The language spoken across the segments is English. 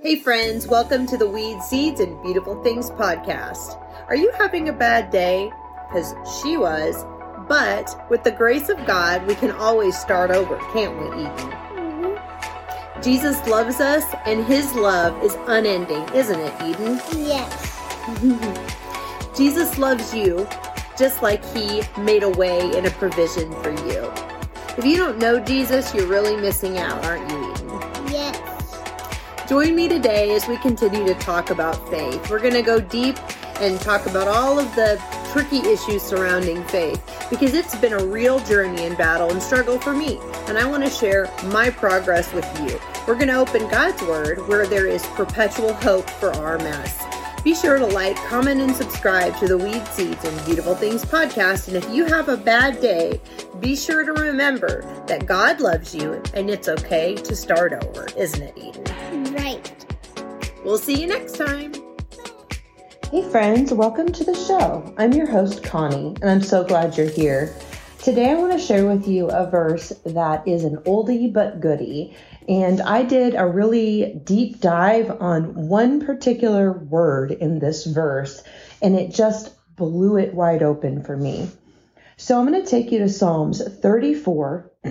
Hey, friends, welcome to the Weeds Seeds and Beautiful Things podcast. Are you having a bad day? Because she was. But with the grace of God, we can always start over, can't we, Eden? Mm-hmm. Jesus loves us, and his love is unending, isn't it, Eden? Yes. Jesus loves you just like he made a way and a provision for you. If you don't know Jesus, you're really missing out, aren't you. Join me today as we continue to talk about faith. We're going to go deep and talk about all of the tricky issues surrounding faith because it's been a real journey and battle and struggle for me. And I want to share my progress with you. We're going to open God's Word where there is perpetual hope for our mess. Be sure to like, comment, and subscribe to the Weeds Seeds and Beautiful Things podcast. And if you have a bad day, be sure to remember that God loves you and it's okay to start over, isn't it, Eden? Right. We'll see you next time. Hey, friends, welcome to the show. I'm your host, Connie, and I'm so glad you're here. Today, I want to share with you a verse that is an oldie but goodie. And I did a really deep dive on one particular word in this verse, and it just blew it wide open for me. So I'm going to take you to Psalms 34,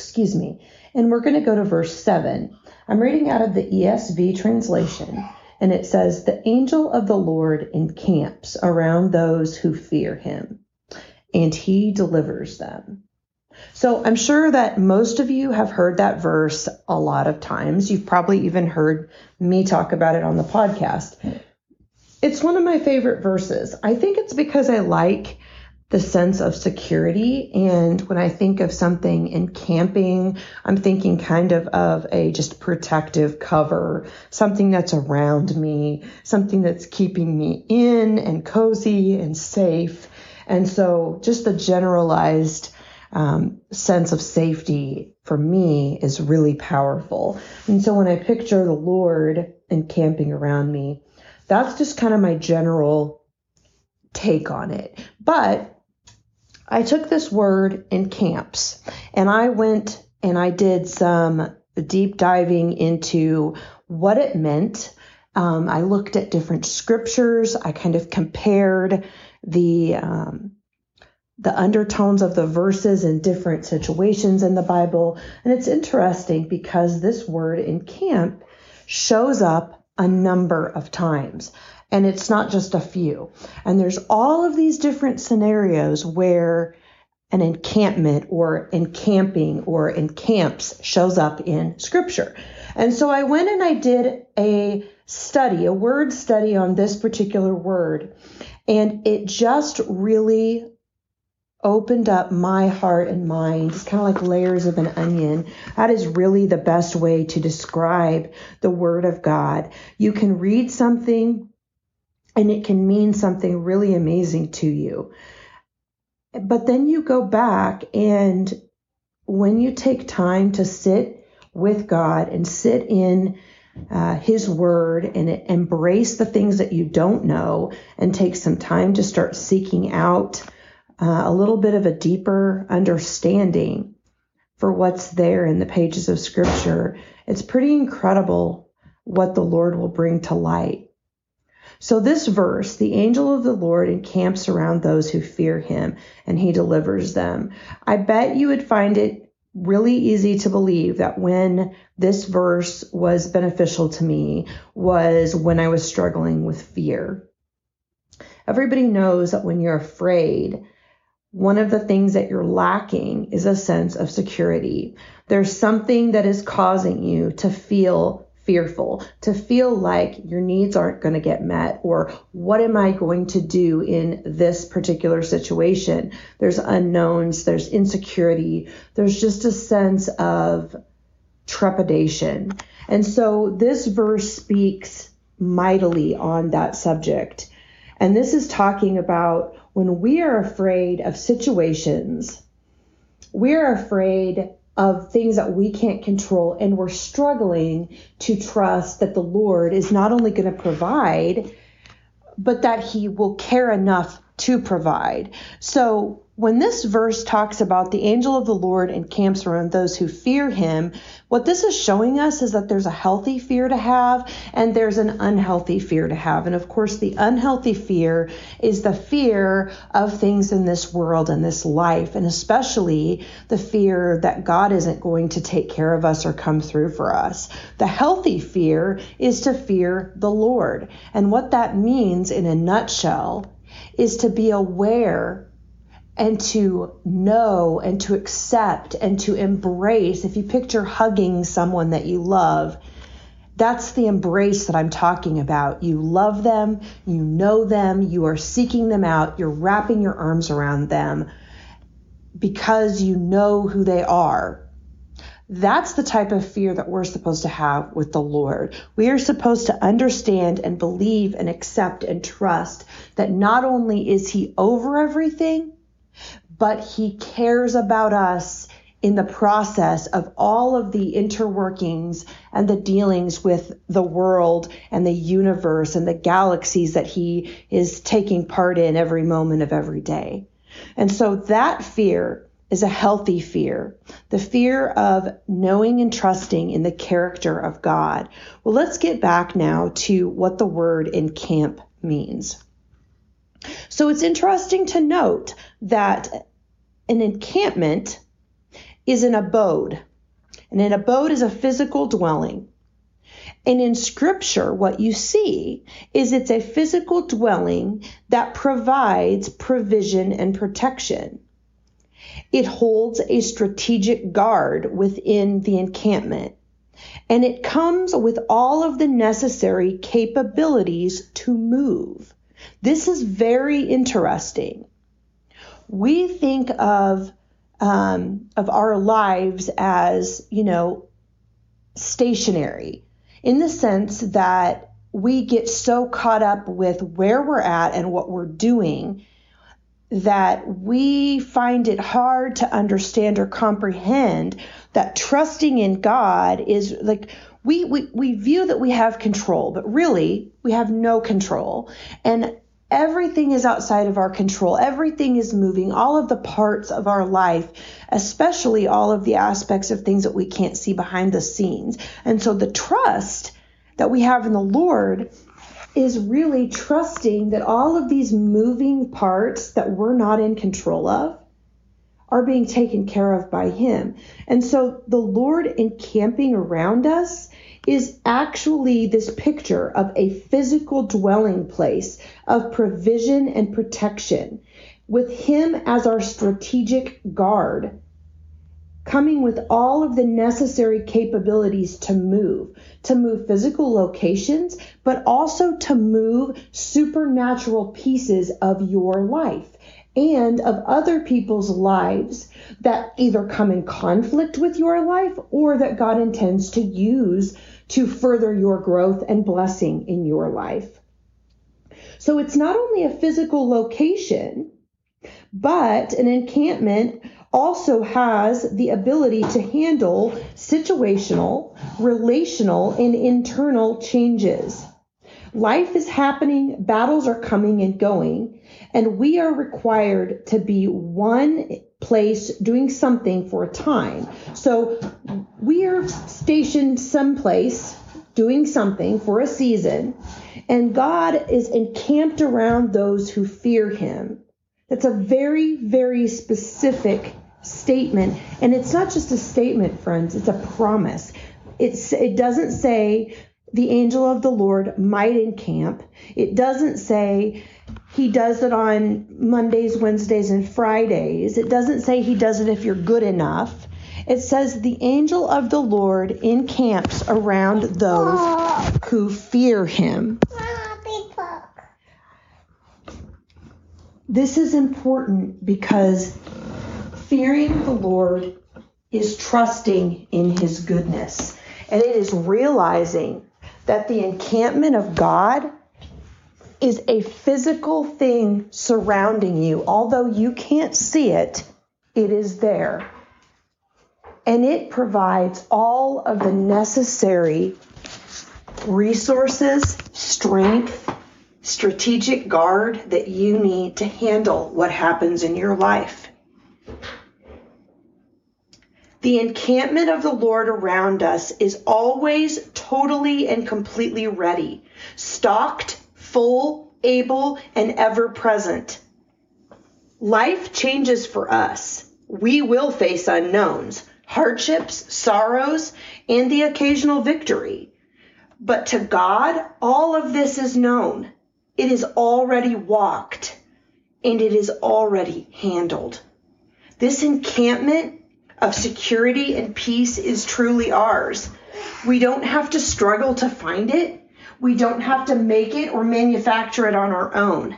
excuse me, and we're going to go to verse 7. I'm reading out of the ESV translation, and it says, The angel of the Lord encamps around those who fear him, and he delivers them. So I'm sure that most of you have heard that verse a lot of times. You've probably even heard me talk about it on the podcast. It's one of my favorite verses. I think it's because I like the sense of security. And when I think of something encamping, I'm thinking kind of of a just protective cover, something that's around me, something that's keeping me in and cozy and safe. And so just the generalized um, sense of safety for me is really powerful. And so when I picture the Lord encamping around me, that's just kind of my general take on it. But I took this word encamps and I went and I did some deep diving into what it meant. Um, I looked at different scriptures. I kind of compared the um, the undertones of the verses in different situations in the Bible. And it's interesting because this word encamp shows up a number of times. And it's not just a few. And there's all of these different scenarios where an encampment or encamping or encamps shows up in scripture. And so I went and I did a study, a word study on this particular word. And it just really opened up my heart and mind. It's kind of like layers of an onion. That is really the best way to describe the Word of God. You can read something and it can mean something really amazing to you. But then you go back and when you take time to sit with God and sit in uh, His Word and embrace the things that you don't know and take some time to start seeking out uh, a little bit of a deeper understanding for what's there in the pages of Scripture, it's pretty incredible what the Lord will bring to light. So, this verse, the angel of the Lord encamps around those who fear him and he delivers them. I bet you would find it really easy to believe that when this verse was beneficial to me was when I was struggling with fear. Everybody knows that when you're afraid, one of the things that you're lacking is a sense of security. There's something that is causing you to feel fearful, to feel like your needs aren't going to get met, or what am I going to do in this particular situation? There's unknowns, there's insecurity, there's just a sense of trepidation. And so this verse speaks mightily on that subject. And this is talking about when we are afraid of situations, we're afraid of things that we can't control, and we're struggling to trust that the Lord is not only going to provide, but that He will care enough to provide. So when this verse talks about the angel of the Lord encamps around those who fear him, what this is showing us is that there's a healthy fear to have and there's an unhealthy fear to have. And of course, the unhealthy fear is the fear of things in this world and this life, and especially the fear that God isn't going to take care of us or come through for us. The healthy fear is to fear the Lord. And what that means in a nutshell is to be aware and to know and to accept and to embrace. If you picture hugging someone that you love, that's the embrace that I'm talking about. You love them, you know them, you are seeking them out, you're wrapping your arms around them because you know who they are. That's the type of fear that we're supposed to have with the Lord. We are supposed to understand and believe and accept and trust that not only is He over everything, but he cares about us in the process of all of the interworkings and the dealings with the world and the universe and the galaxies that he is taking part in every moment of every day. And so that fear is a healthy fear, the fear of knowing and trusting in the character of God. Well, let's get back now to what the word encamp means. So it's interesting to note that an encampment is an abode, and an abode is a physical dwelling. And in scripture, what you see is it's a physical dwelling that provides provision and protection. It holds a strategic guard within the encampment, and it comes with all of the necessary capabilities to move. This is very interesting we think of um, of our lives as you know stationary in the sense that we get so caught up with where we're at and what we're doing that we find it hard to understand or comprehend that trusting in God is like we, we, we view that we have control, but really we have no control. And Everything is outside of our control. Everything is moving. All of the parts of our life, especially all of the aspects of things that we can't see behind the scenes. And so the trust that we have in the Lord is really trusting that all of these moving parts that we're not in control of are being taken care of by Him. And so the Lord encamping around us is actually this picture of a physical dwelling place of provision and protection, with Him as our strategic guard, coming with all of the necessary capabilities to move, to move physical locations, but also to move supernatural pieces of your life and of other people's lives that either come in conflict with your life or that God intends to use to further your growth and blessing in your life. So it's not only a physical location, but an encampment also has the ability to handle situational, relational, and internal changes. Life is happening, battles are coming and going, and we are required to be one place doing something for a time. So we are stationed someplace doing something for a season, and God is encamped around those who fear him. That's a very, very specific statement. And it's not just a statement, friends, it's a promise. It's, it doesn't say the angel of the Lord might encamp. It doesn't say he does it on Mondays, Wednesdays, and Fridays. It doesn't say he does it if you're good enough. It says the angel of the Lord encamps around those who fear him. This is important because fearing the Lord is trusting in his goodness. And it is realizing that the encampment of God is a physical thing surrounding you. Although you can't see it, it is there. And it provides all of the necessary resources, strength, strategic guard that you need to handle what happens in your life. The encampment of the Lord around us is always totally and completely ready, stocked, full, able, and ever present. Life changes for us. We will face unknowns, hardships, sorrows, and the occasional victory. But to God, all of this is known. It is already walked and it is already handled. This encampment of security and peace is truly ours. We don't have to struggle to find it. We don't have to make it or manufacture it on our own.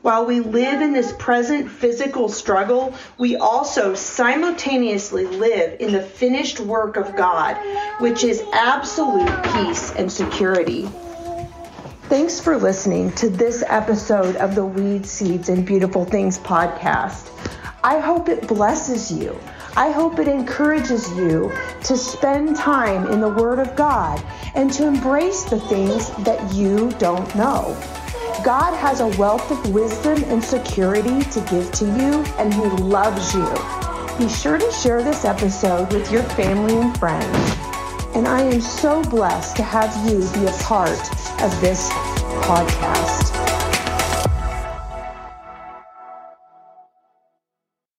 While we live in this present physical struggle, we also simultaneously live in the finished work of God, which is absolute peace and security. Thanks for listening to this episode of the Weeds Seeds and Beautiful Things podcast. I hope it blesses you. I hope it encourages you to spend time in the Word of God and to embrace the things that you don't know. God has a wealth of wisdom and security to give to you, and He loves you. Be sure to share this episode with your family and friends. And I am so blessed to have you be a part of this podcast.